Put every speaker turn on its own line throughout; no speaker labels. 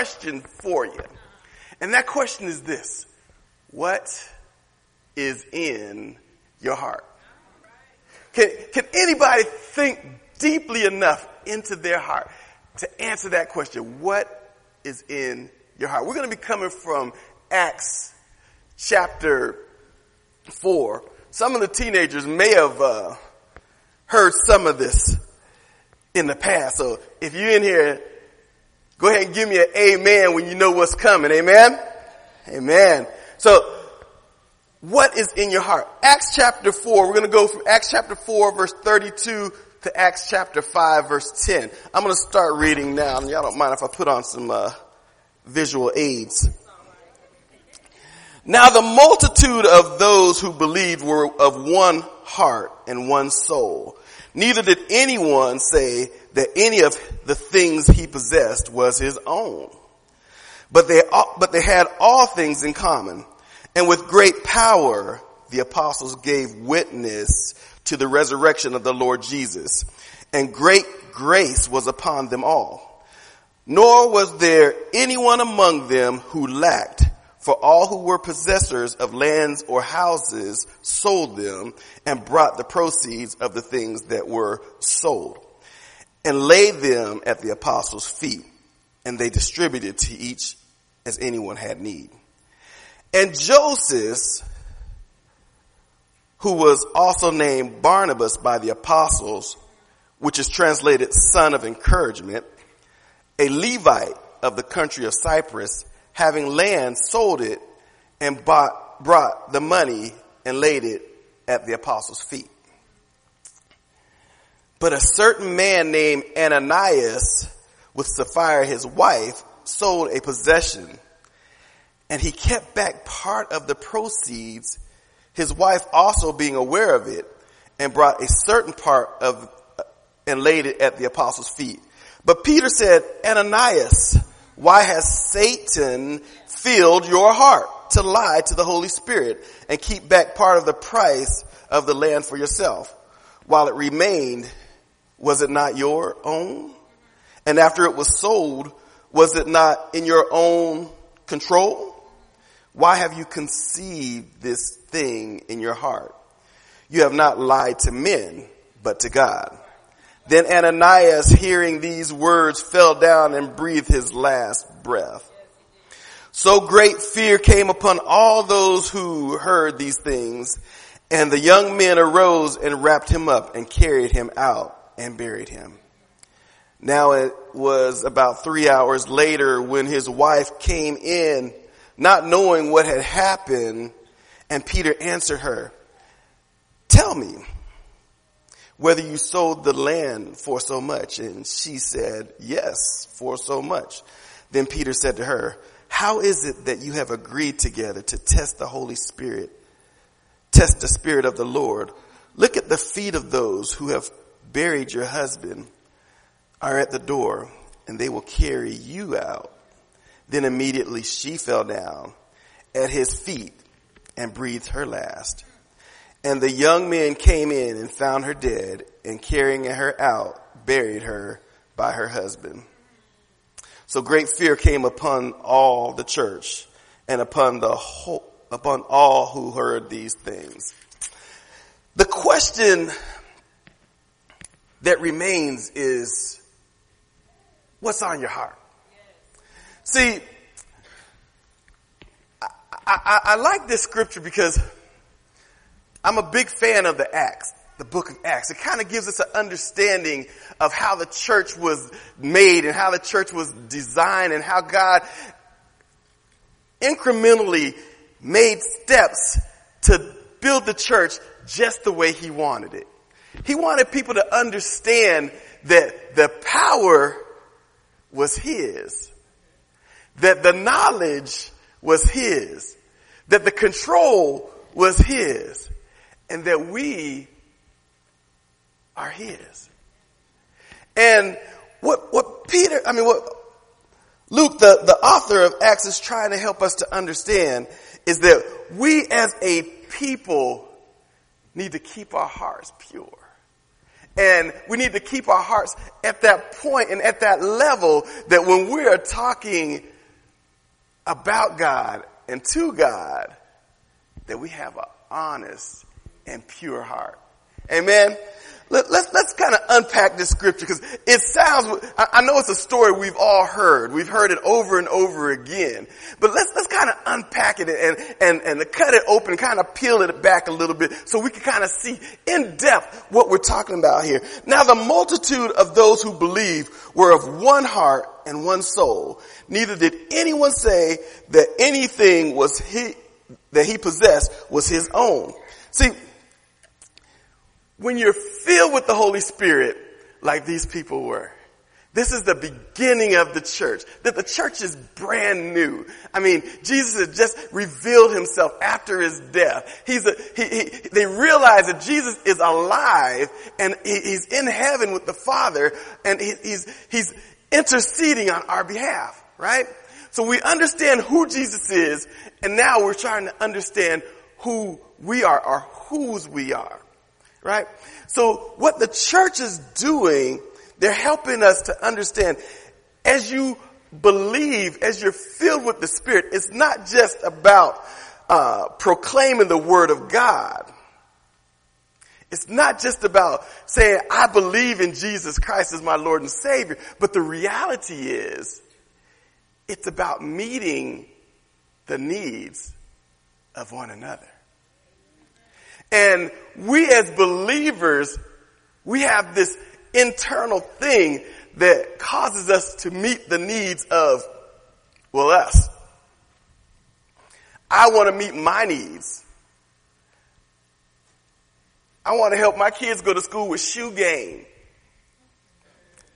question for you. And that question is this. What is in your heart? Can, can anybody think deeply enough into their heart to answer that question? What is in your heart? We're going to be coming from Acts chapter 4. Some of the teenagers may have uh, heard some of this in the past. So if you're in here, go ahead and give me an amen when you know what's coming. Amen? Amen. So what is in your heart? Acts chapter 4, we're going to go from Acts chapter 4 verse 32 to Acts chapter 5 verse 10. I'm going to start reading now. Y'all don't mind if I put on some uh, visual aids. Now the multitude of those who believed were of one heart and one soul. Neither did anyone say that any of the things he possessed was his own. But they, but they had all things in common. And with great power, the apostles gave witness to the resurrection of the Lord Jesus. And great grace was upon them all. Nor was there anyone among them who lacked, for all who were possessors of lands or houses sold them and brought the proceeds of the things that were sold and laid them at the apostles' feet. And they distributed to each as anyone had need. And Joseph, who was also named Barnabas by the apostles, which is translated son of encouragement, a Levite of the country of Cyprus, having land, sold it and bought, brought the money and laid it at the apostles' feet. But a certain man named Ananias with Sapphira his wife sold a possession and he kept back part of the proceeds, his wife also being aware of it, and brought a certain part of, and laid it at the apostles' feet. But Peter said, Ananias, why has Satan filled your heart to lie to the Holy Spirit and keep back part of the price of the land for yourself? While it remained, was it not your own? And after it was sold, was it not in your own control? Why have you conceived this thing in your heart? You have not lied to men, but to God. Then Ananias, hearing these words, fell down and breathed his last breath. So great fear came upon all those who heard these things, and the young men arose and wrapped him up and carried him out and buried him. Now it was about three hours later when his wife came in not knowing what had happened. And Peter answered her, tell me whether you sold the land for so much. And she said, yes, for so much. Then Peter said to her, how is it that you have agreed together to test the Holy Spirit, test the Spirit of the Lord? Look at the feet of those who have buried your husband are at the door and they will carry you out. Then immediately she fell down at his feet and breathed her last. And the young men came in and found her dead and carrying her out, buried her by her husband. So great fear came upon all the church and upon the whole, upon all who heard these things. The question that remains is, what's on your heart? See, I, I, I, like this scripture because I'm a big fan of the Acts, the book of Acts. It kind of gives us an understanding of how the church was made and how the church was designed and how God incrementally made steps to build the church just the way he wanted it. He wanted people to understand that the power was his that the knowledge was his, that the control was his, and that we are his. And what, what Peter, I mean, what Luke, the, the author of Acts is trying to help us to understand is that we as a people need to keep our hearts pure. And we need to keep our hearts at that point and at that level that when we are talking about God and to God, that we have an honest and pure heart. Amen. Let, us let's, let's kind of unpack this scripture because it sounds, I, I know it's a story we've all heard. We've heard it over and over again. But let's, let's kind of unpack it and, and, and cut it open, kind of peel it back a little bit so we can kind of see in depth what we're talking about here. Now the multitude of those who believe were of one heart and one soul. Neither did anyone say that anything was he, that he possessed was his own. See, when you're filled with the Holy Spirit, like these people were, this is the beginning of the church. That the church is brand new. I mean, Jesus has just revealed himself after his death. He's a, he, he, they realize that Jesus is alive and he, he's in heaven with the Father and he, he's, he's interceding on our behalf, right? So we understand who Jesus is and now we're trying to understand who we are or whose we are. Right? So what the church is doing, they're helping us to understand as you believe, as you're filled with the Spirit, it's not just about uh, proclaiming the Word of God. It's not just about saying, I believe in Jesus Christ as my Lord and Savior, but the reality is, it's about meeting the needs of one another. And we as believers, we have this internal thing that causes us to meet the needs of, well, us. I want to meet my needs. I want to help my kids go to school with shoe game.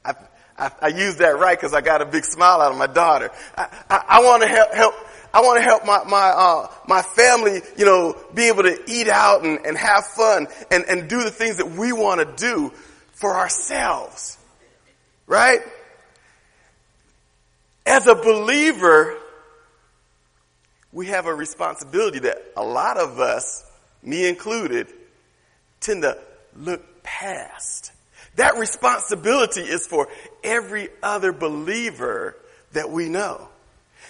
I, I, I use that right because I got a big smile out of my daughter. I, I, I want to help, help I want to help my, my, uh, my family, you know, be able to eat out and, and have fun and, and do the things that we want to do for ourselves. Right? As a believer, we have a responsibility that a lot of us, me included, tend to look past. That responsibility is for every other believer that we know.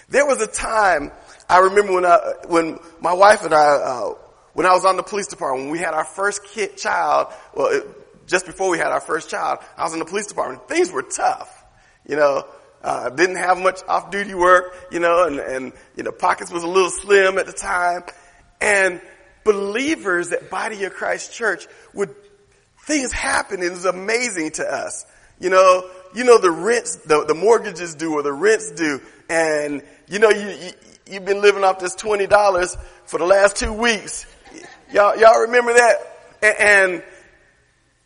There was a time I remember when I, when my wife and I, uh, when I was on the police department, when we had our first kid child, well, it, just before we had our first child, I was in the police department. Things were tough, you know. Uh, didn't have much off-duty work, you know, and, and you know, pockets was a little slim at the time, and believers at Body of Christ Church would things happen. It was amazing to us, you know. You know the rents, the, the mortgages due or the rents due, and you know, you, you, you've been living off this $20 for the last two weeks. Y'all, y'all remember that? And, and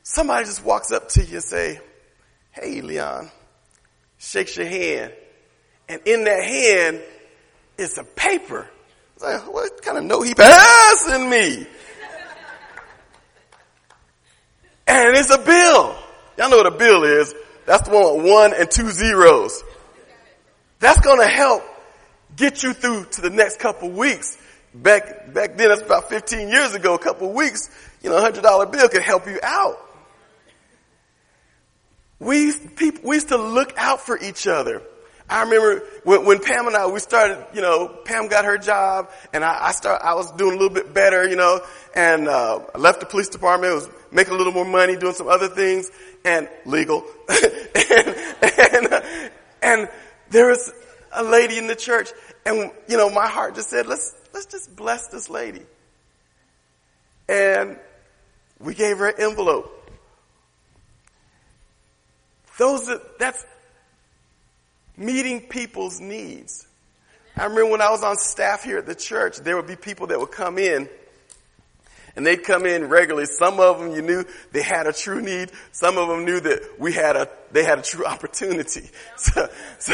somebody just walks up to you and say, Hey, Leon, shakes your hand. And in that hand is a paper. It's Like, what kind of note he passing me? and it's a bill. Y'all know what a bill is. That's the one with one and two zeros. That's gonna help get you through to the next couple weeks. Back, back then, that's about 15 years ago, a couple weeks, you know, a hundred dollar bill could help you out. We, people, we used to look out for each other. I remember when, when, Pam and I, we started, you know, Pam got her job and I, I start, I was doing a little bit better, you know, and, uh, I left the police department, was making a little more money, doing some other things and legal. and, and, and there was a lady in the church and, you know, my heart just said, let's, let's just bless this lady. And we gave her an envelope. Those that, that's meeting people's needs. I remember when I was on staff here at the church, there would be people that would come in and they'd come in regularly. Some of them you knew they had a true need. Some of them knew that we had a, they had a true opportunity. So, so,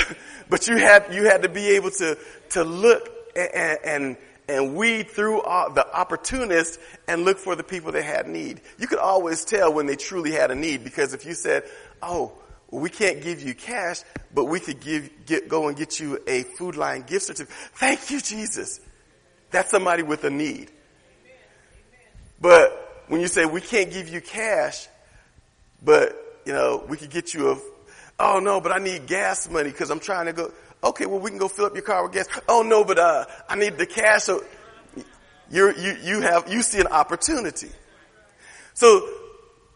but you had, you had to be able to, to look and, and, and weed through the opportunists and look for the people that had need. You could always tell when they truly had a need because if you said, oh, we can't give you cash, but we could give, get, go and get you a Food Lion gift certificate. Thank you, Jesus. That's somebody with a need. But when you say we can't give you cash, but, you know, we could get you a, oh no, but I need gas money because I'm trying to go. Okay, well we can go fill up your car with gas. Oh no, but uh, I need the cash. So you you you have you see an opportunity. So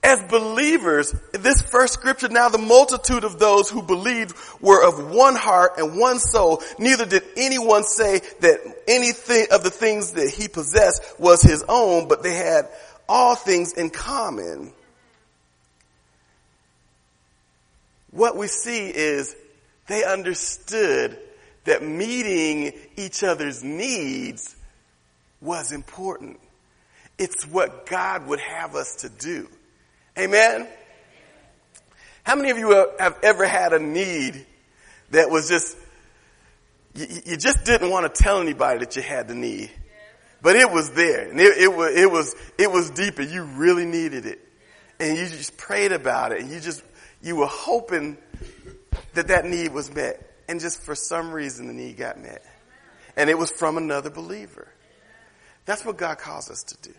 as believers, this first scripture, now the multitude of those who believed were of one heart and one soul. Neither did anyone say that anything of the things that he possessed was his own, but they had all things in common. What we see is they understood that meeting each other's needs was important. It's what God would have us to do. Amen? How many of you have ever had a need that was just, you, you just didn't want to tell anybody that you had the need? But it was there and it, it was, it was, it was deep and you really needed it. And you just prayed about it and you just, you were hoping that that need was met. And just for some reason the need got met. And it was from another believer. That's what God calls us to do.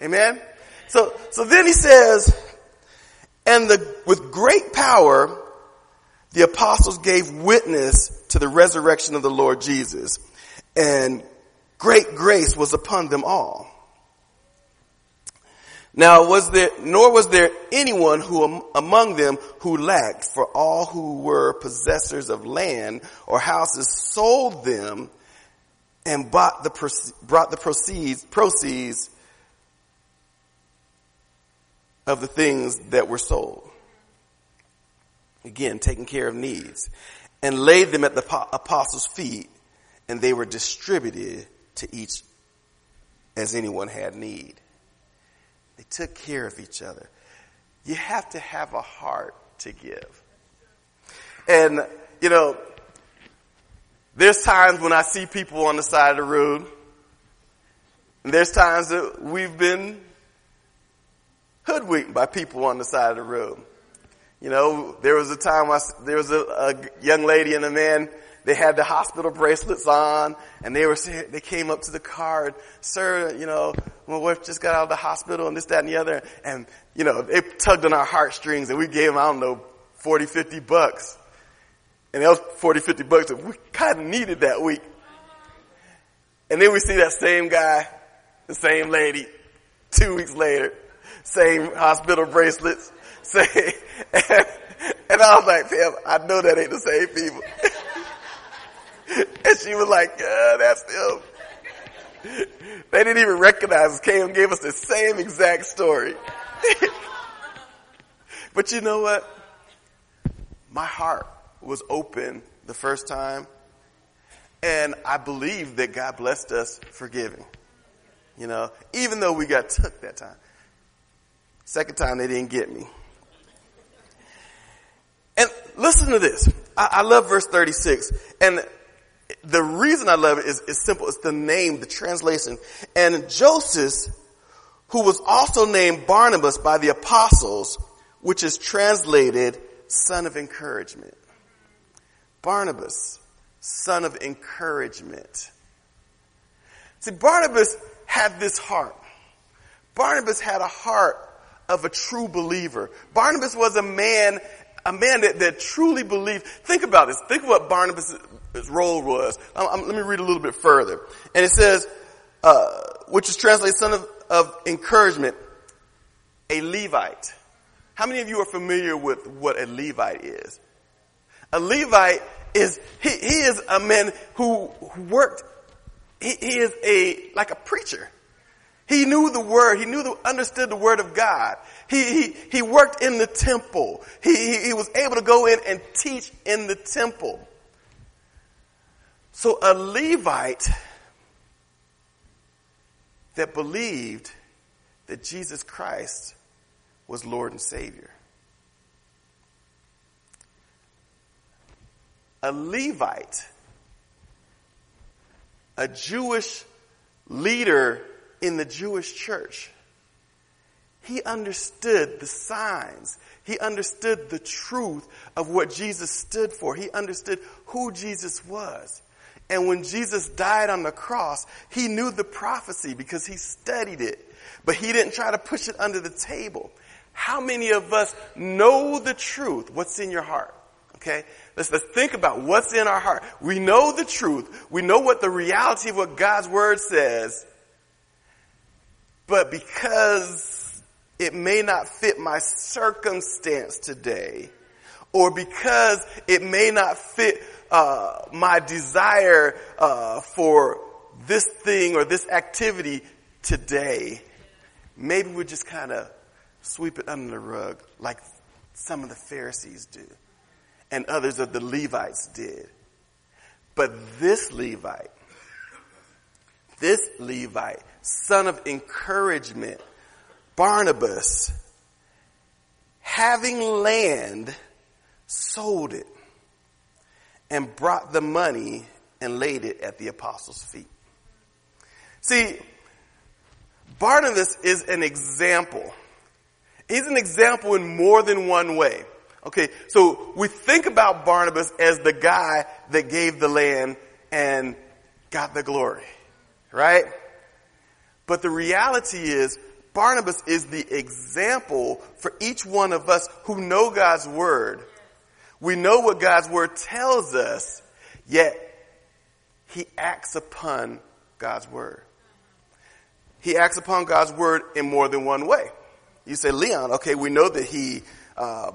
Amen? So, so then he says, and the, with great power, the apostles gave witness to the resurrection of the Lord Jesus and great grace was upon them all. Now was there, nor was there anyone who among them who lacked, for all who were possessors of land or houses sold them and bought the, brought the proceeds, proceeds of the things that were sold. Again, taking care of needs. And laid them at the apostles' feet, and they were distributed to each as anyone had need. They took care of each other. You have to have a heart to give. And, you know, there's times when I see people on the side of the road, and there's times that we've been hoodwinked by people on the side of the road. You know, there was a time I, there was a, a young lady and a man, they had the hospital bracelets on and they were, they came up to the car and, sir, you know, my wife just got out of the hospital and this, that, and the other. And, you know, they tugged on our heartstrings and we gave them, I don't know, 40, 50 bucks. And that was 40, 50 bucks that we kind of needed that week. And then we see that same guy, the same lady, two weeks later, same hospital bracelets, same, and, and I was like, Pam, I know that ain't the same people. and she was like, yeah, that's them. They didn't even recognize us, and gave us the same exact story. but you know what? My heart was open the first time and I believe that God blessed us for giving. You know, even though we got took that time. Second time they didn't get me. And listen to this. I, I love verse 36. And the reason I love it is, is simple. It's the name, the translation. And Joseph, who was also named Barnabas by the apostles, which is translated son of encouragement. Barnabas, son of encouragement. See, Barnabas had this heart. Barnabas had a heart of a true believer. Barnabas was a man, a man that, that truly believed. Think about this. Think of what Barnabas' role was. I'm, I'm, let me read a little bit further. And it says, uh, which is translated son of, of encouragement, a Levite. How many of you are familiar with what a Levite is? A Levite is, he, he is a man who worked, he, he is a, like a preacher. He knew the word. He knew the, understood the word of God. He, he, he worked in the temple. He, he, he was able to go in and teach in the temple. So a Levite that believed that Jesus Christ was Lord and Savior. A Levite, a Jewish leader in the Jewish church. He understood the signs. He understood the truth of what Jesus stood for. He understood who Jesus was. And when Jesus died on the cross, he knew the prophecy because he studied it. But he didn't try to push it under the table. How many of us know the truth? What's in your heart? Okay? Let's, let's think about what's in our heart. We know the truth. We know what the reality of what God's word says. But because it may not fit my circumstance today, or because it may not fit uh, my desire uh, for this thing or this activity today, maybe we just kind of sweep it under the rug like some of the Pharisees do and others of the Levites did. But this Levite, this Levite, son of encouragement, Barnabas, having land, sold it and brought the money and laid it at the apostles' feet. See, Barnabas is an example. He's an example in more than one way. Okay, so we think about Barnabas as the guy that gave the land and got the glory, right? But the reality is, Barnabas is the example for each one of us who know God's word. We know what God's word tells us, yet he acts upon God's word. He acts upon God's word in more than one way. You say, Leon, okay, we know that he uh,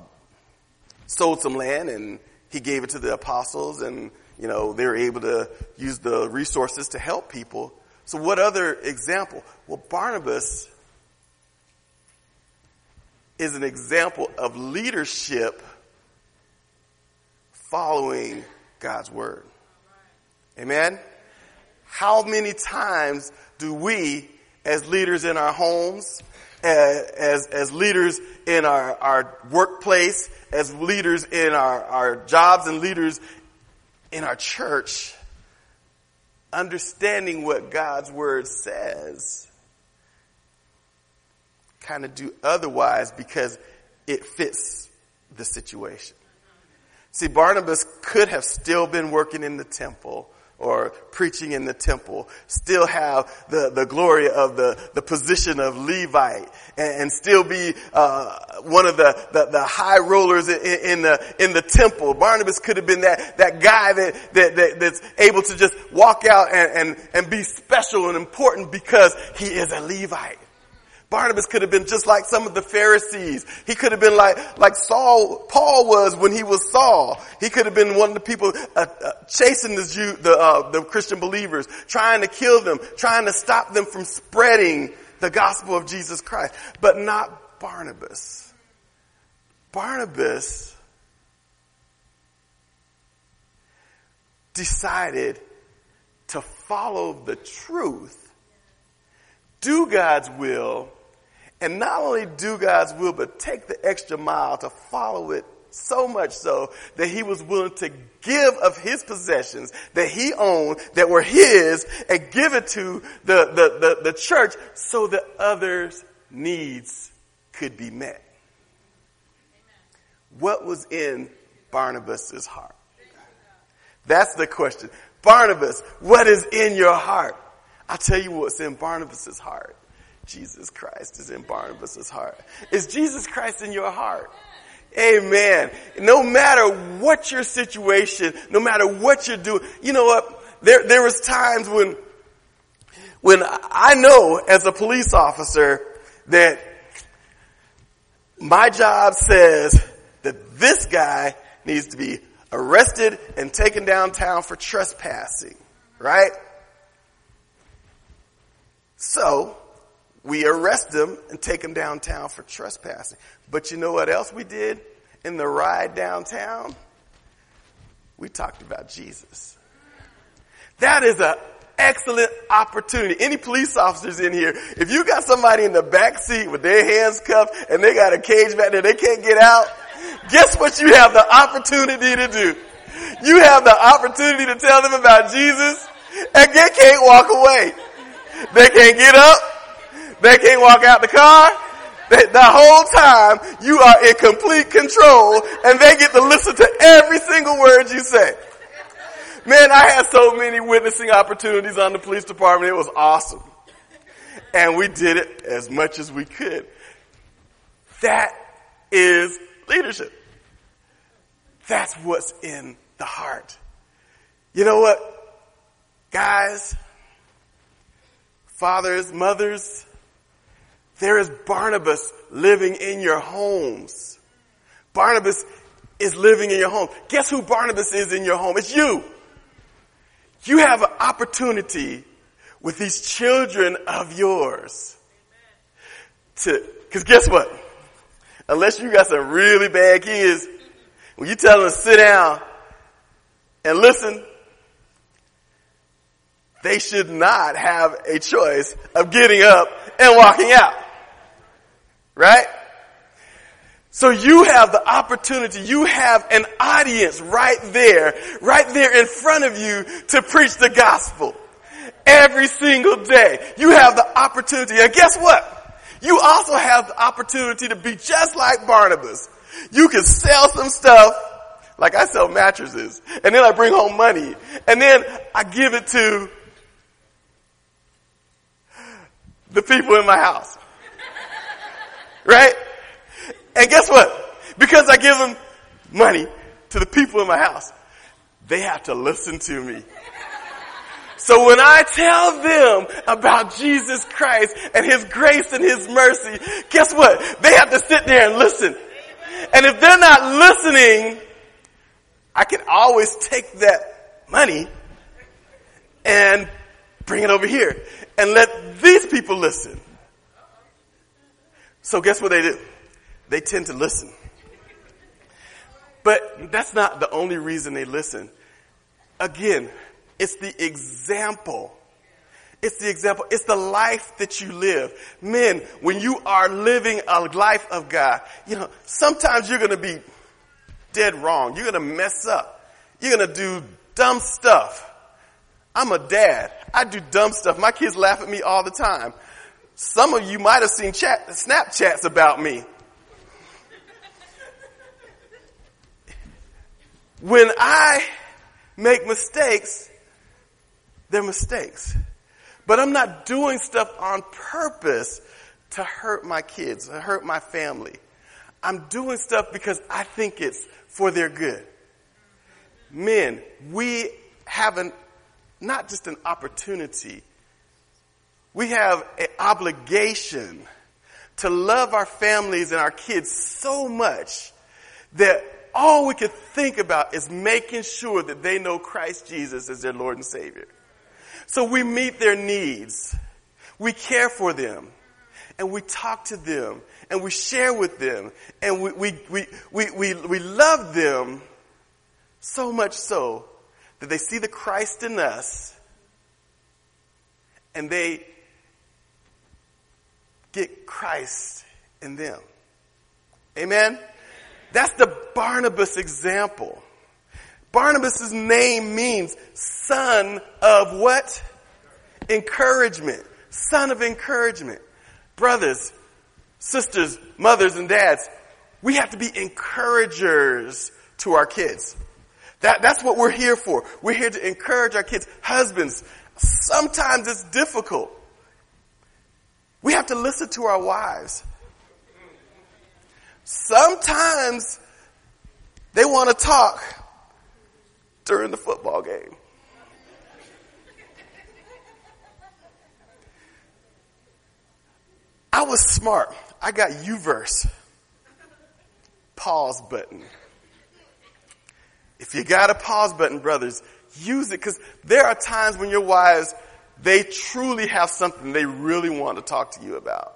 sold some land and he gave it to the apostles and, you know, they were able to use the resources to help people. So what other example? Well, Barnabas is an example of leadership following God's word. Amen? How many times do we, as leaders in our homes, as, as leaders in our, our workplace, as leaders in our, our jobs and leaders in our church, understanding what God's word says, kind of do otherwise because it fits the situation. See, Barnabas could have still been working in the temple or preaching in the temple, still have the, the glory of the, the position of Levite and, and still be uh, one of the, the, the, high rollers in, in, the, in the temple. Barnabas could have been that, that guy that, that, that, that's able to just walk out and, and, and be special and important because he is a Levite. Barnabas could have been just like some of the Pharisees. He could have been like, like Saul, Paul was when he was Saul. He could have been one of the people uh, uh, chasing the Jew, the, uh, the Christian believers, trying to kill them, trying to stop them from spreading the gospel of Jesus Christ. But not Barnabas. Barnabas decided to follow the truth, do God's will, and not only do God's will, but take the extra mile to follow it so much so that he was willing to give of his possessions that he owned that were his and give it to the, the, the, the church so that others' needs could be met. What was in Barnabas's heart? That's the question. Barnabas, what is in your heart? I'll tell you what's in Barnabas's heart. Jesus Christ is in Barnabas' heart. Is Jesus Christ in your heart? Amen. No matter what your situation, no matter what you're doing, you know what? There, there was times when, when I know as a police officer that my job says that this guy needs to be arrested and taken downtown for trespassing, right? So, we arrest them and take them downtown for trespassing. But you know what else we did in the ride downtown? We talked about Jesus. That is an excellent opportunity. Any police officers in here, if you got somebody in the back seat with their hands cuffed and they got a cage back there, they can't get out, guess what you have the opportunity to do? You have the opportunity to tell them about Jesus and they can't walk away. They can't get up. They can't walk out the car. They, the whole time you are in complete control and they get to listen to every single word you say. Man, I had so many witnessing opportunities on the police department. It was awesome. And we did it as much as we could. That is leadership. That's what's in the heart. You know what? Guys, fathers, mothers, there is Barnabas living in your homes. Barnabas is living in your home. Guess who Barnabas is in your home? It's you. You have an opportunity with these children of yours to, cause guess what? Unless you got some really bad kids, when you tell them to sit down and listen, they should not have a choice of getting up and walking out. Right? So you have the opportunity, you have an audience right there, right there in front of you to preach the gospel. Every single day. You have the opportunity. And guess what? You also have the opportunity to be just like Barnabas. You can sell some stuff, like I sell mattresses, and then I bring home money, and then I give it to the people in my house. Right? And guess what? Because I give them money to the people in my house, they have to listen to me. So when I tell them about Jesus Christ and His grace and His mercy, guess what? They have to sit there and listen. And if they're not listening, I can always take that money and bring it over here and let these people listen. So guess what they do? They tend to listen. But that's not the only reason they listen. Again, it's the example. It's the example. It's the life that you live. Men, when you are living a life of God, you know, sometimes you're going to be dead wrong. You're going to mess up. You're going to do dumb stuff. I'm a dad. I do dumb stuff. My kids laugh at me all the time. Some of you might have seen chat, Snapchats about me. When I make mistakes, they're mistakes. But I'm not doing stuff on purpose to hurt my kids, to hurt my family. I'm doing stuff because I think it's for their good. Men, we have an, not just an opportunity, we have an obligation to love our families and our kids so much that all we could think about is making sure that they know Christ Jesus as their Lord and Savior. So we meet their needs. We care for them. And we talk to them. And we share with them. And we, we, we, we, we, we love them so much so that they see the Christ in us and they get Christ in them. Amen? That's the Barnabas example. Barnabas' name means son of what? Encouragement. Son of encouragement. Brothers, sisters, mothers, and dads, we have to be encouragers to our kids. That, that's what we're here for. We're here to encourage our kids. Husbands, sometimes it's difficult. We have to listen to our wives. Sometimes they want to talk during the football game. I was smart. I got U-verse. Pause button. If you got a pause button, brothers, use it because there are times when your wives, they truly have something they really want to talk to you about.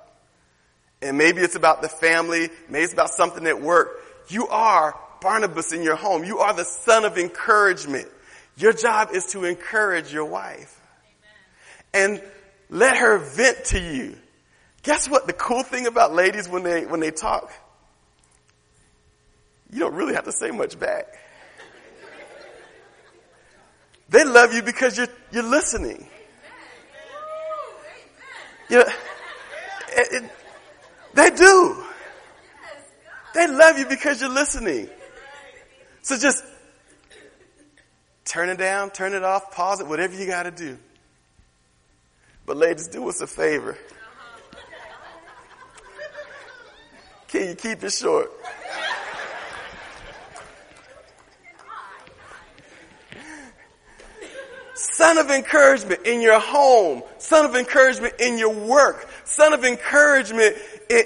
And maybe it's about the family, maybe it's about something at work. You are Barnabas in your home. You are the son of encouragement. Your job is to encourage your wife. And let her vent to you. Guess what? The cool thing about ladies when they, when they talk, you don't really have to say much back. They love you because you're, you're listening. You know, it, it, they do. They love you because you're listening. So just turn it down, turn it off, pause it, whatever you got to do. But ladies, do us a favor. Can you keep it short? Son of encouragement in your home. Son of encouragement in your work. Son of encouragement in,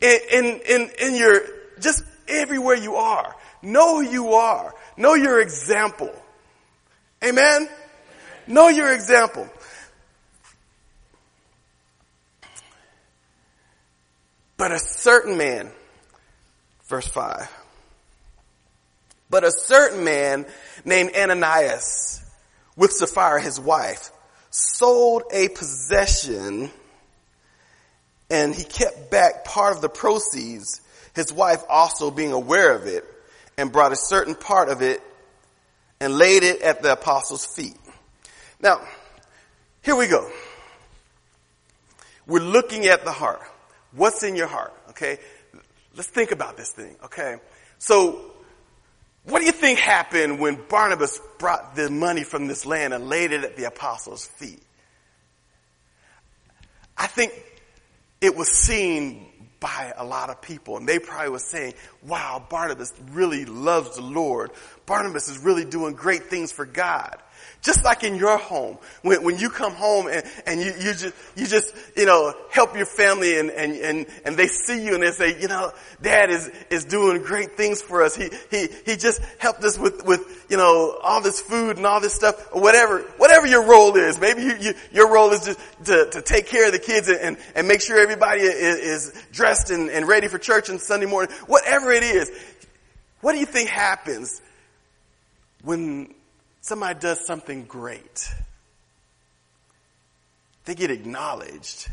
in, in, in, your, just everywhere you are. Know who you are. Know your example. Amen? Know your example. But a certain man, verse 5, but a certain man named Ananias with Sapphira, his wife, sold a possession and he kept back part of the proceeds, his wife also being aware of it, and brought a certain part of it and laid it at the apostles' feet. Now, here we go. We're looking at the heart. What's in your heart? Okay. Let's think about this thing. Okay. So, what do you think happened when Barnabas brought the money from this land and laid it at the apostles' feet? I think it was seen by a lot of people and they probably were saying, wow, Barnabas really loves the Lord. Barnabas is really doing great things for God. Just like in your home, when, when you come home and, and you, you just, you just, you know, help your family and, and, and, and they see you and they say, you know, dad is, is doing great things for us. He, he, he just helped us with, with, you know, all this food and all this stuff or whatever, whatever your role is. Maybe you, you your role is just to, to take care of the kids and, and, make sure everybody is, is dressed and, and ready for church on Sunday morning. Whatever it is, what do you think happens when somebody does something great, they get acknowledged.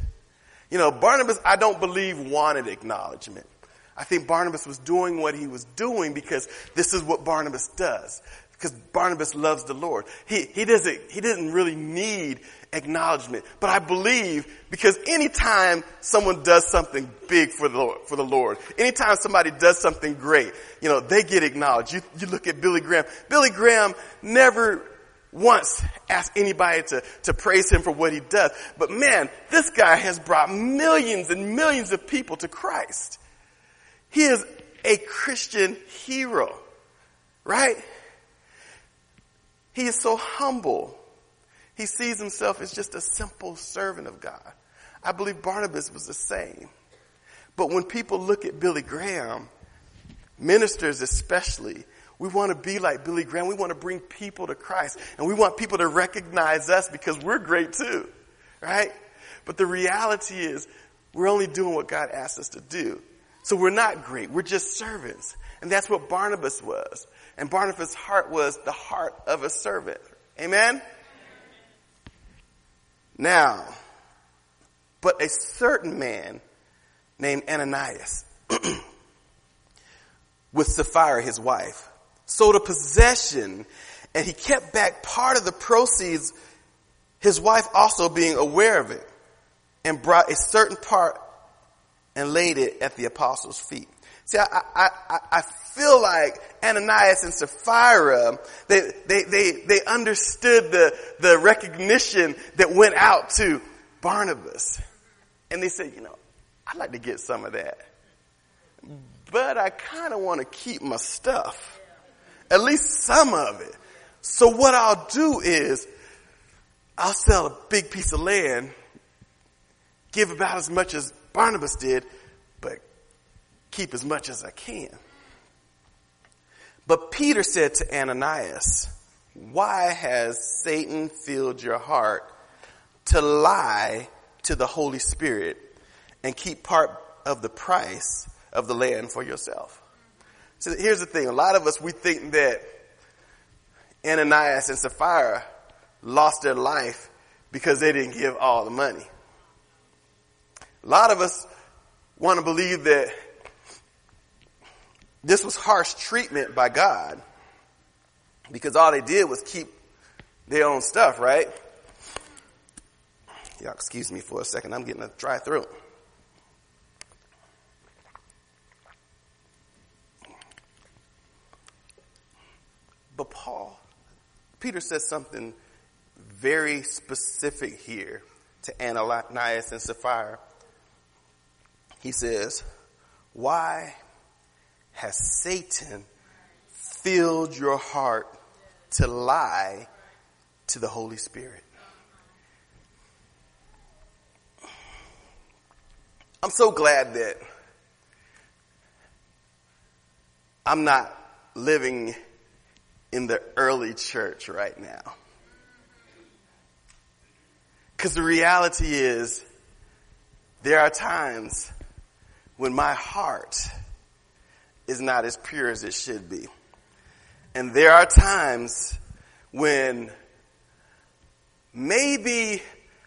You know, Barnabas, I don't believe wanted acknowledgement. I think Barnabas was doing what he was doing because this is what Barnabas does because Barnabas loves the Lord. He, he doesn't, he didn't really need acknowledgement. But I believe because anytime someone does something big for the Lord, for the Lord, anytime somebody does something great, you know, they get acknowledged. You, you look at Billy Graham. Billy Graham never once asked anybody to, to praise him for what he does. But man, this guy has brought millions and millions of people to Christ. He is a Christian hero, right? He is so humble. He sees himself as just a simple servant of God. I believe Barnabas was the same. But when people look at Billy Graham, ministers especially, we want to be like Billy Graham. We want to bring people to Christ. And we want people to recognize us because we're great too. Right? But the reality is, we're only doing what God asked us to do. So we're not great. We're just servants. And that's what Barnabas was. And Barnabas' heart was the heart of a servant. Amen? Now, but a certain man named Ananias, with Sapphira, his wife, sold a possession and he kept back part of the proceeds, his wife also being aware of it, and brought a certain part and laid it at the apostles' feet. See, I, I, I, feel like Ananias and Sapphira, they, they, they, they understood the, the recognition that went out to Barnabas. And they said, you know, I'd like to get some of that. But I kind of want to keep my stuff. At least some of it. So what I'll do is, I'll sell a big piece of land, give about as much as Barnabas did, keep as much as I can. But Peter said to Ananias, why has Satan filled your heart to lie to the Holy Spirit and keep part of the price of the land for yourself? So here's the thing. A lot of us, we think that Ananias and Sapphira lost their life because they didn't give all the money. A lot of us want to believe that this was harsh treatment by God because all they did was keep their own stuff, right? Y'all excuse me for a second. I'm getting a dry throat. But Paul, Peter says something very specific here to Ananias and Sapphira. He says, Why has Satan filled your heart to lie to the Holy Spirit? I'm so glad that I'm not living in the early church right now. Because the reality is, there are times when my heart is not as pure as it should be. And there are times when maybe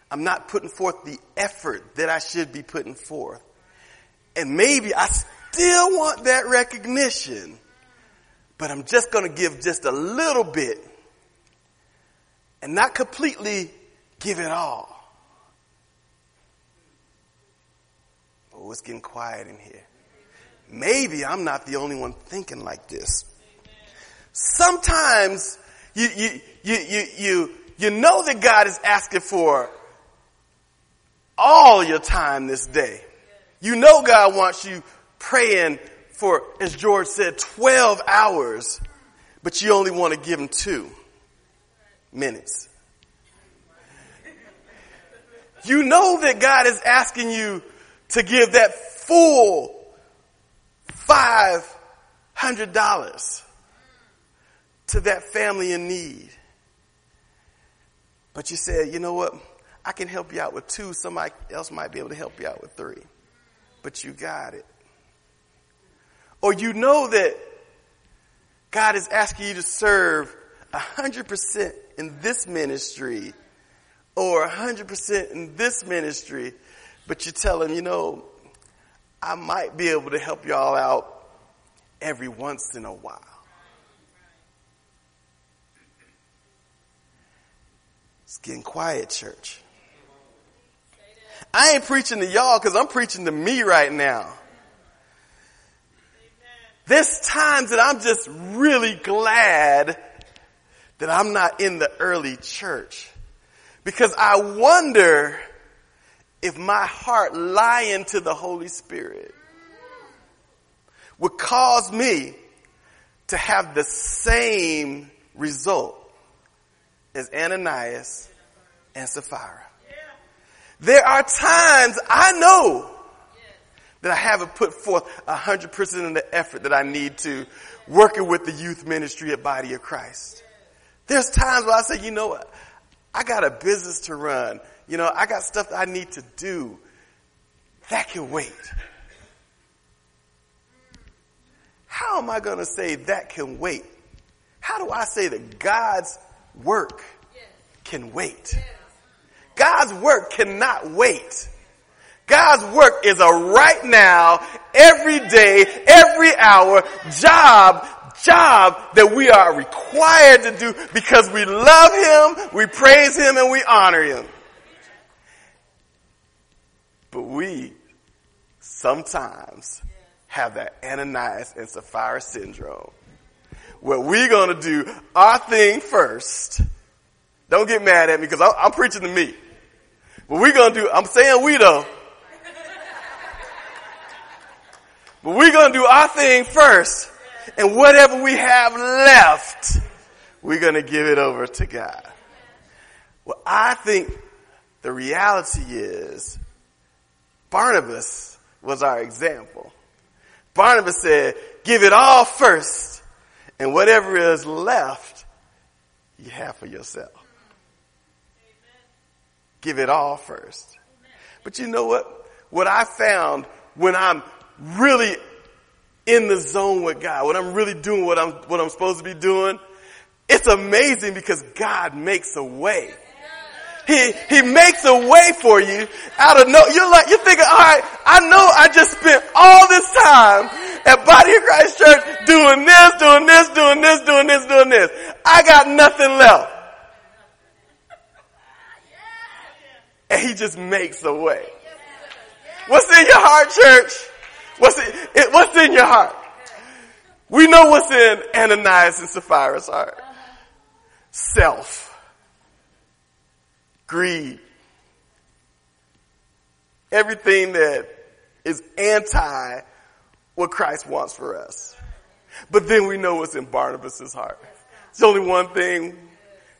I'm not putting forth the effort that I should be putting forth. And maybe I still want that recognition, but I'm just going to give just a little bit and not completely give it all. Oh, it's getting quiet in here. Maybe I'm not the only one thinking like this. Sometimes you, you, you, you, you, you know that God is asking for all your time this day. You know God wants you praying for, as George said, 12 hours, but you only want to give him two minutes. You know that God is asking you to give that full $500 to that family in need. But you said, you know what? I can help you out with two. Somebody else might be able to help you out with three. But you got it. Or you know that God is asking you to serve 100% in this ministry or 100% in this ministry, but you tell him, you know, I might be able to help y'all out every once in a while. It's getting quiet, church. I ain't preaching to y'all because I'm preaching to me right now. There's times that I'm just really glad that I'm not in the early church because I wonder if my heart lying to the Holy Spirit would cause me to have the same result as Ananias and Sapphira. There are times I know that I haven't put forth 100% of the effort that I need to working with the youth ministry at Body of Christ. There's times where I say, you know what? I got a business to run. You know, I got stuff that I need to do. That can wait. How am I going to say that can wait? How do I say that God's work can wait? God's work cannot wait. God's work is a right now, every day, every hour job, job that we are required to do because we love Him, we praise Him, and we honor Him. But we sometimes have that Ananias and Sapphira syndrome where we're going to do our thing first. Don't get mad at me because I'm, I'm preaching to me. But we're going to do, I'm saying we though. But we're going to do our thing first. And whatever we have left, we're going to give it over to God. Well, I think the reality is Barnabas was our example. Barnabas said, give it all first, and whatever is left, you have for yourself. Give it all first. But you know what? What I found when I'm really in the zone with God, when I'm really doing what I'm, what I'm supposed to be doing, it's amazing because God makes a way. He, he makes a way for you out of no, you're like, you're thinking, all right, I know I just spent all this time at Body of Christ Church doing this, doing this, doing this, doing this, doing this. I got nothing left. And he just makes a way. What's in your heart, church? What's, it, what's in your heart? We know what's in Ananias and Sapphira's heart. Self greed, everything that is anti what Christ wants for us. But then we know what's in Barnabas' heart. It's only one thing.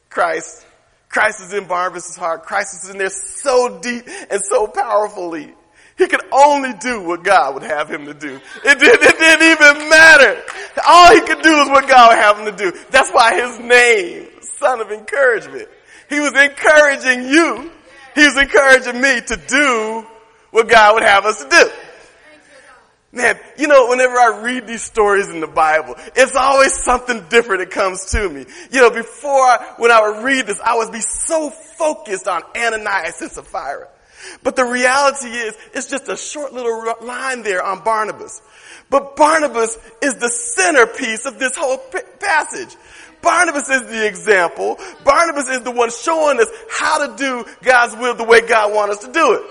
Christ, Christ is in Barnabas' heart. Christ is in there so deep and so powerfully. He could only do what God would have him to do. It, did, it didn't even matter. All he could do is what God would have him to do. That's why his name, son of encouragement. He was encouraging you. He was encouraging me to do what God would have us to do. Man, you know, whenever I read these stories in the Bible, it's always something different that comes to me. You know, before, I, when I would read this, I would be so focused on Ananias and Sapphira. But the reality is, it's just a short little line there on Barnabas. But Barnabas is the centerpiece of this whole passage. Barnabas is the example. Barnabas is the one showing us how to do God's will the way God wants us to do it.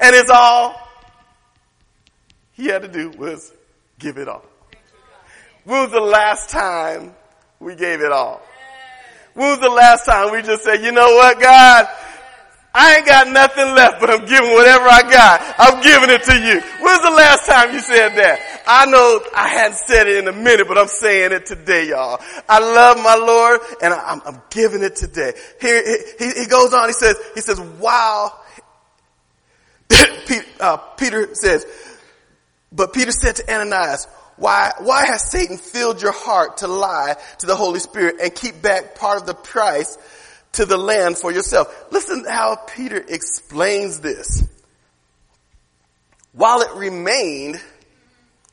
And it's all he had to do was give it all. When was the last time we gave it all? When was the last time we just said, you know what, God? I ain't got nothing left, but I'm giving whatever I got. I'm giving it to you. When's the last time you said that? I know I hadn't said it in a minute, but I'm saying it today, y'all. I love my Lord, and I'm, I'm giving it today. Here, he, he, goes on, he says, he says, wow. Peter, uh, Peter says, but Peter said to Ananias, why, why has Satan filled your heart to lie to the Holy Spirit and keep back part of the price to the land for yourself? Listen how Peter explains this. While it remained,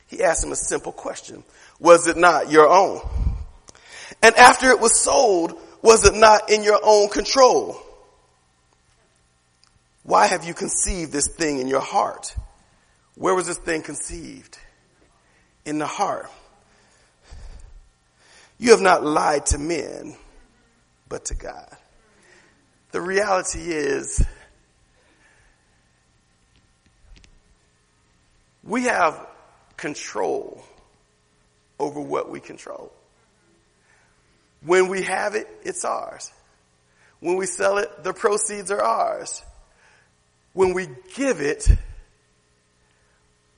he asked him a simple question. Was it not your own? And after it was sold, was it not in your own control? Why have you conceived this thing in your heart? Where was this thing conceived? In the heart. You have not lied to men, but to God. The reality is, we have control over what we control. When we have it, it's ours. When we sell it, the proceeds are ours. When we give it,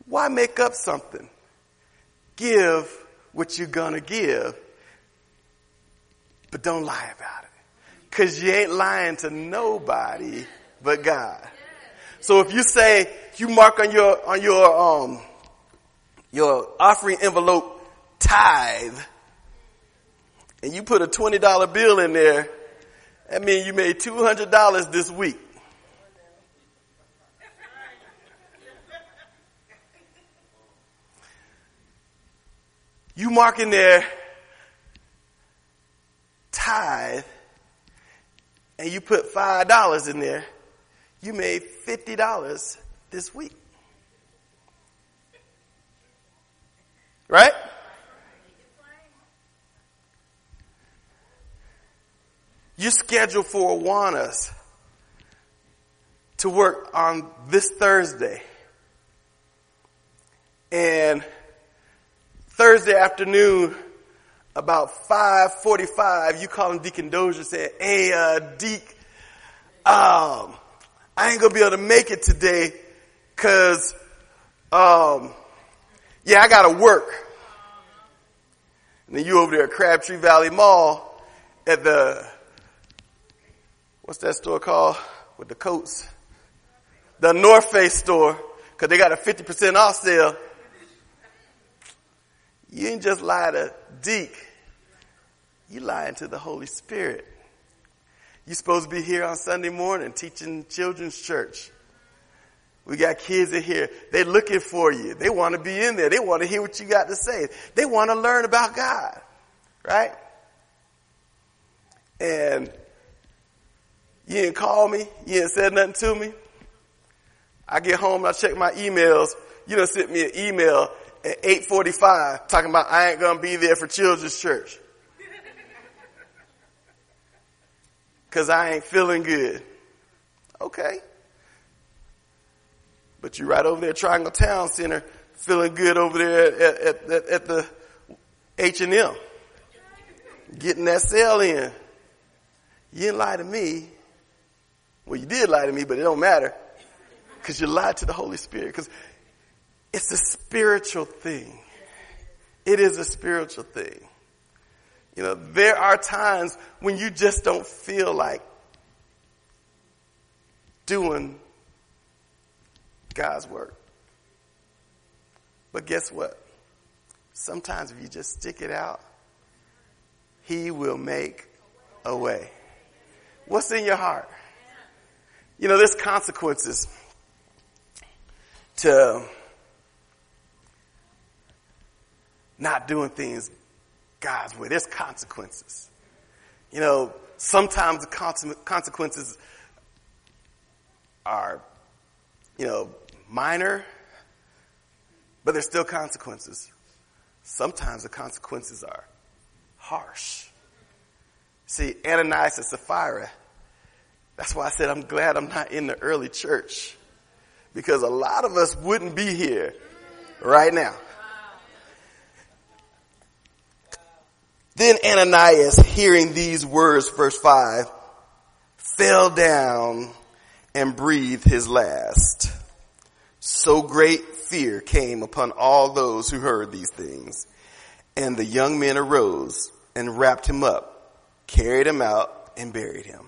why make up something? Give what you're gonna give, but don't lie about it. Cause you ain't lying to nobody but God. So if you say, you mark on your, on your, um, your offering envelope tithe, and you put a $20 bill in there, that means you made $200 this week. You mark in there tithe and you put $5 in there, you made $50 this week. Right? You're scheduled for Awanas to work on this Thursday. And Thursday afternoon, about 5.45, you calling Deacon Dozier saying, hey, uh, Deke, um, I ain't gonna be able to make it today cause, um, yeah, I gotta work. And then you over there at Crabtree Valley Mall at the, what's that store called with the coats? The North Face store, cause they got a 50% off sale you didn't just lie to Deke. You lying to the Holy Spirit. You're supposed to be here on Sunday morning teaching children's church. We got kids in here. They're looking for you. They want to be in there. They want to hear what you got to say. They want to learn about God. Right? And you didn't call me. You didn't say nothing to me. I get home, and I check my emails. You don't sent me an email at 845 talking about I ain't gonna be there for children's church. Cause I ain't feeling good. Okay. But you're right over there at Triangle Town Center feeling good over there at, at, at, at the H&M. Getting that sale in. You didn't lie to me. Well, you did lie to me, but it don't matter. Cause you lied to the Holy Spirit. Cause It's a spiritual thing. It is a spiritual thing. You know, there are times when you just don't feel like doing God's work. But guess what? Sometimes if you just stick it out, He will make a way. What's in your heart? You know, there's consequences to not doing things God's way. There's consequences. You know, sometimes the consequences are, you know, minor, but there's still consequences. Sometimes the consequences are harsh. See, Ananias and Sapphira, that's why I said I'm glad I'm not in the early church. Because a lot of us wouldn't be here right now. Then Ananias, hearing these words, verse 5, fell down and breathed his last. So great fear came upon all those who heard these things. And the young men arose and wrapped him up, carried him out, and buried him.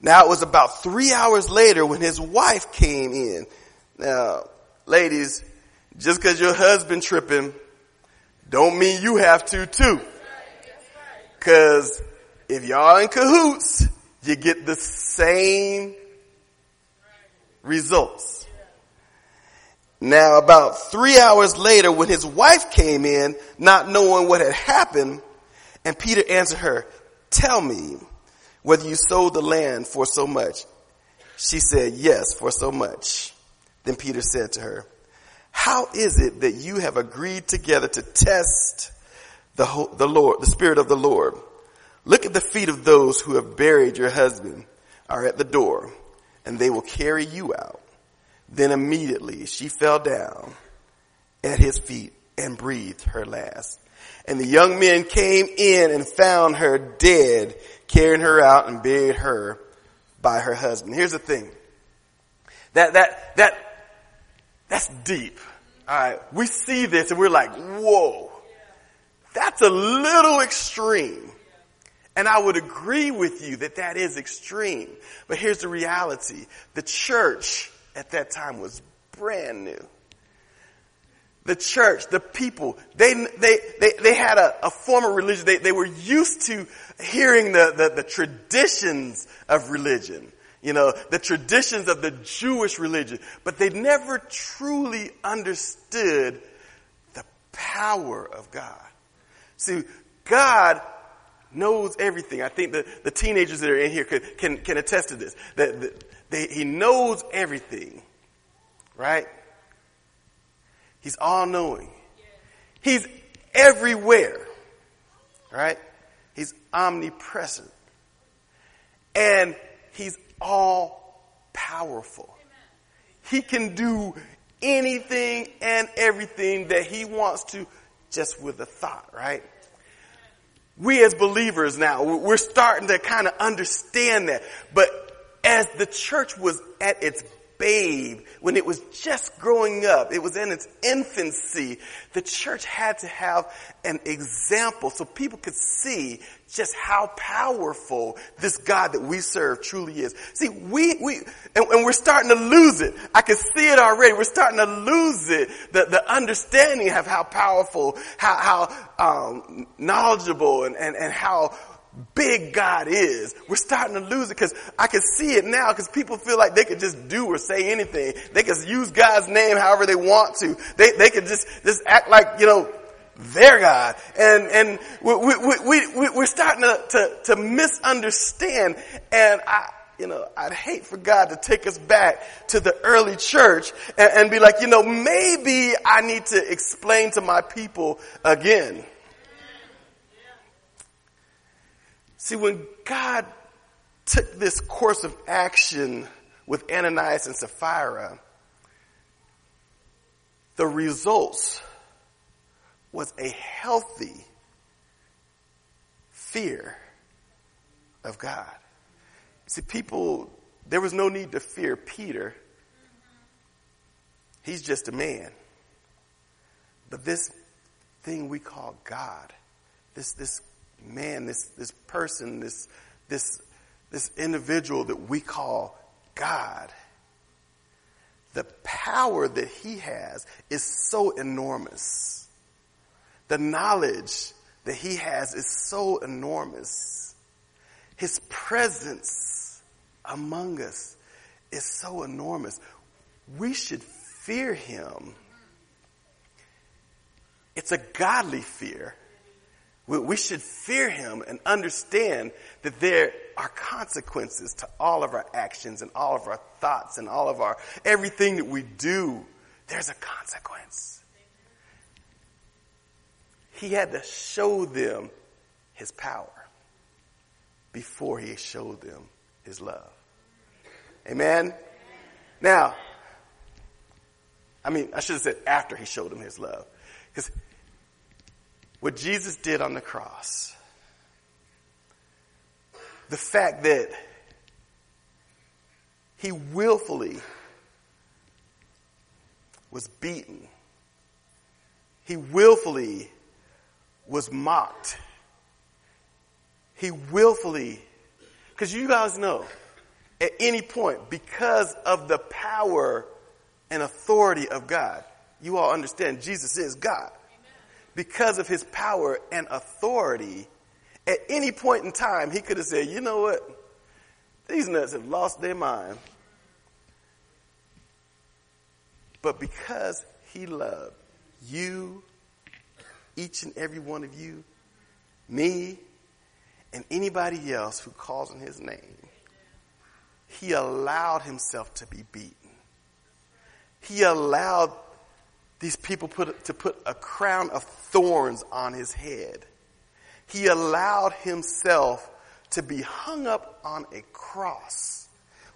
Now it was about three hours later when his wife came in. Now, ladies, just because your husband tripping, don't mean you have to too. Cause if y'all in cahoots, you get the same results. Now about three hours later when his wife came in, not knowing what had happened, and Peter answered her, tell me whether you sold the land for so much. She said, yes, for so much. Then Peter said to her, how is it that you have agreed together to test the, the Lord, the Spirit of the Lord. Look at the feet of those who have buried your husband are at the door and they will carry you out. Then immediately she fell down at his feet and breathed her last. And the young men came in and found her dead, carrying her out and buried her by her husband. Here's the thing. That, that, that, that's deep. Alright. We see this and we're like, whoa. That's a little extreme. And I would agree with you that that is extreme. But here's the reality. The church at that time was brand new. The church, the people, they, they, they, they had a, a form of religion. They, they were used to hearing the, the, the traditions of religion. You know, the traditions of the Jewish religion. But they never truly understood the power of God. See, God knows everything. I think the, the teenagers that are in here can, can, can attest to this. That, that they, He knows everything. Right? He's all knowing. He's everywhere. Right? He's omnipresent. And He's all powerful. He can do anything and everything that He wants to just with a thought, right? We as believers now, we're starting to kind of understand that. But as the church was at its babe, when it was just growing up, it was in its infancy, the church had to have an example so people could see just how powerful this God that we serve truly is. See, we, we, and, and, we're starting to lose it. I can see it already. We're starting to lose it. The, the understanding of how powerful, how, how, um, knowledgeable and, and, and how big God is. We're starting to lose it because I can see it now because people feel like they could just do or say anything. They can use God's name however they want to. They, they could just, just act like, you know, their God. And, and we, we, we, we, are starting to, to, to misunderstand. And I, you know, I'd hate for God to take us back to the early church and, and be like, you know, maybe I need to explain to my people again. See, when God took this course of action with Ananias and Sapphira, the results was a healthy fear of God. See, people, there was no need to fear Peter. He's just a man. But this thing we call God, this, this man, this, this person, this, this, this individual that we call God, the power that he has is so enormous. The knowledge that he has is so enormous. His presence among us is so enormous. We should fear him. It's a godly fear. We should fear him and understand that there are consequences to all of our actions and all of our thoughts and all of our everything that we do. There's a consequence. He had to show them his power before he showed them his love. Amen? Now, I mean, I should have said after he showed them his love. Because what Jesus did on the cross, the fact that he willfully was beaten, he willfully was mocked, he willfully, because you guys know, at any point, because of the power and authority of God, you all understand Jesus is God because of his power and authority, at any point in time, he could have said, you know what? These nuts have lost their mind. But because he loved you, each and every one of you, me, and anybody else who calls on his name, he allowed himself to be beaten. He allowed these people put, to put a crown of thorns on his head. He allowed himself to be hung up on a cross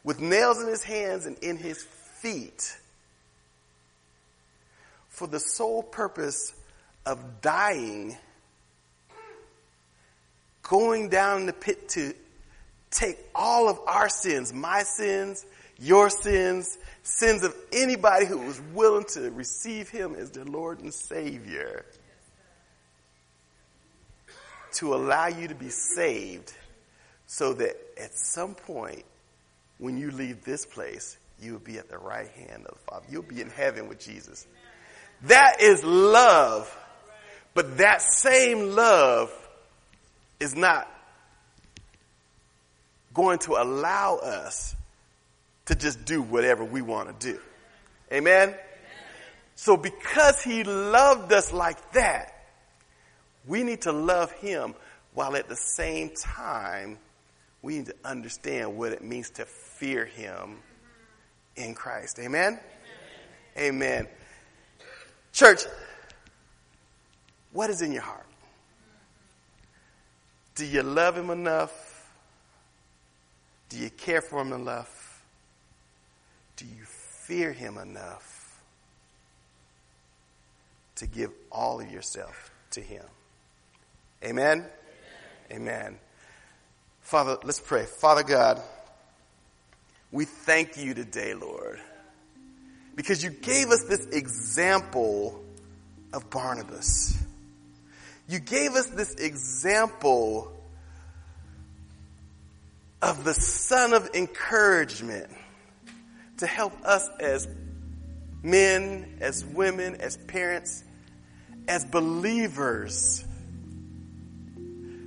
with nails in his hands and in his feet for the sole purpose of dying, going down the pit to take all of our sins, my sins, your sins, sins of anybody who was willing to receive him as their Lord and Savior. To allow you to be saved so that at some point when you leave this place, you will be at the right hand of the Father. You'll be in heaven with Jesus. That is love. But that same love is not going to allow us to just do whatever we want to do. Amen? So because he loved us like that, we need to love him while at the same time we need to understand what it means to fear him in Christ. Amen? Amen. Amen. Church, what is in your heart? Do you love him enough? Do you care for him enough? Do you fear him enough to give all of yourself to him? Amen? Amen. Amen. Father, let's pray. Father God, we thank you today, Lord, because you gave us this example of Barnabas. You gave us this example of the son of encouragement to help us as men, as women, as parents, as believers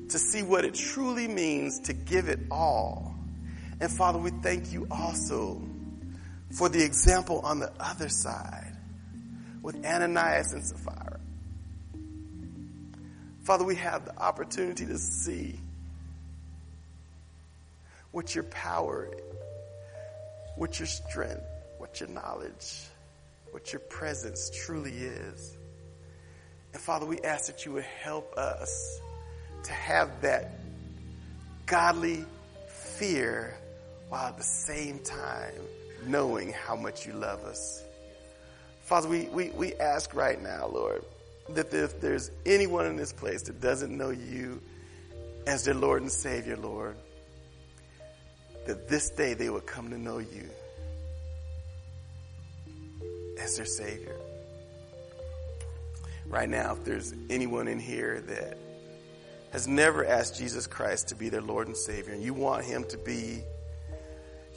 to see what it truly means to give it all. And Father, we thank you also for the example on the other side with Ananias and Sapphira. Father, we have the opportunity to see what your power what your strength, what your knowledge, what your presence truly is. And Father, we ask that you would help us to have that godly fear while at the same time knowing how much you love us. Father, we, we, we ask right now, Lord, that if there's anyone in this place that doesn't know you as their Lord and Savior, Lord, that this day they would come to know you as their Savior. right now, if there's anyone in here that has never asked Jesus Christ to be their Lord and Savior, and you want Him to be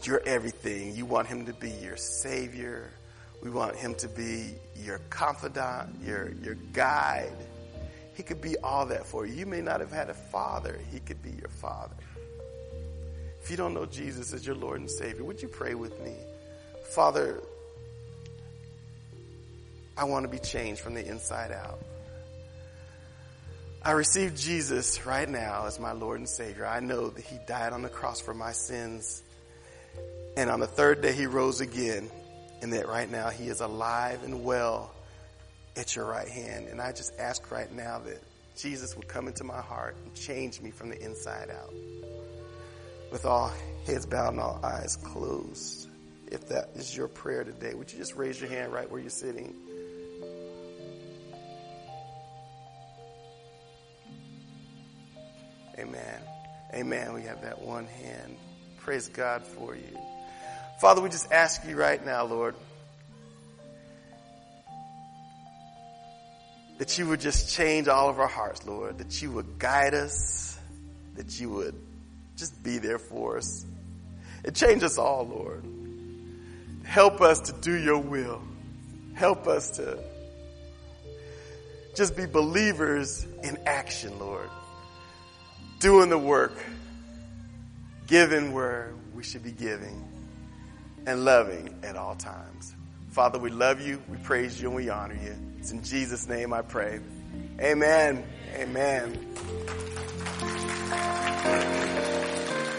your everything, you want Him to be your Savior, we want Him to be your confidant, your, your guide. He could be all that for you. You may not have had a father, He could be your father. If you don't know Jesus as your Lord and Savior, would you pray with me? Father, I want to be changed from the inside out. I receive Jesus right now as my Lord and Savior. I know that He died on the cross for my sins. And on the third day, He rose again. And that right now, He is alive and well at your right hand. And I just ask right now that Jesus would come into my heart and change me from the inside out. With all heads bowed and all eyes closed. If that is your prayer today, would you just raise your hand right where you're sitting? Amen. Amen. We have that one hand. Praise God for you. Father, we just ask you right now, Lord, that you would just change all of our hearts, Lord, that you would guide us, that you would just be there for us. And change us all, Lord. Help us to do your will. Help us to just be believers in action, Lord doing the work, giving where we should be giving, and loving at all times. Father, we love you, we praise you, and we honor you. It's in Jesus' name I pray. Amen. Amen.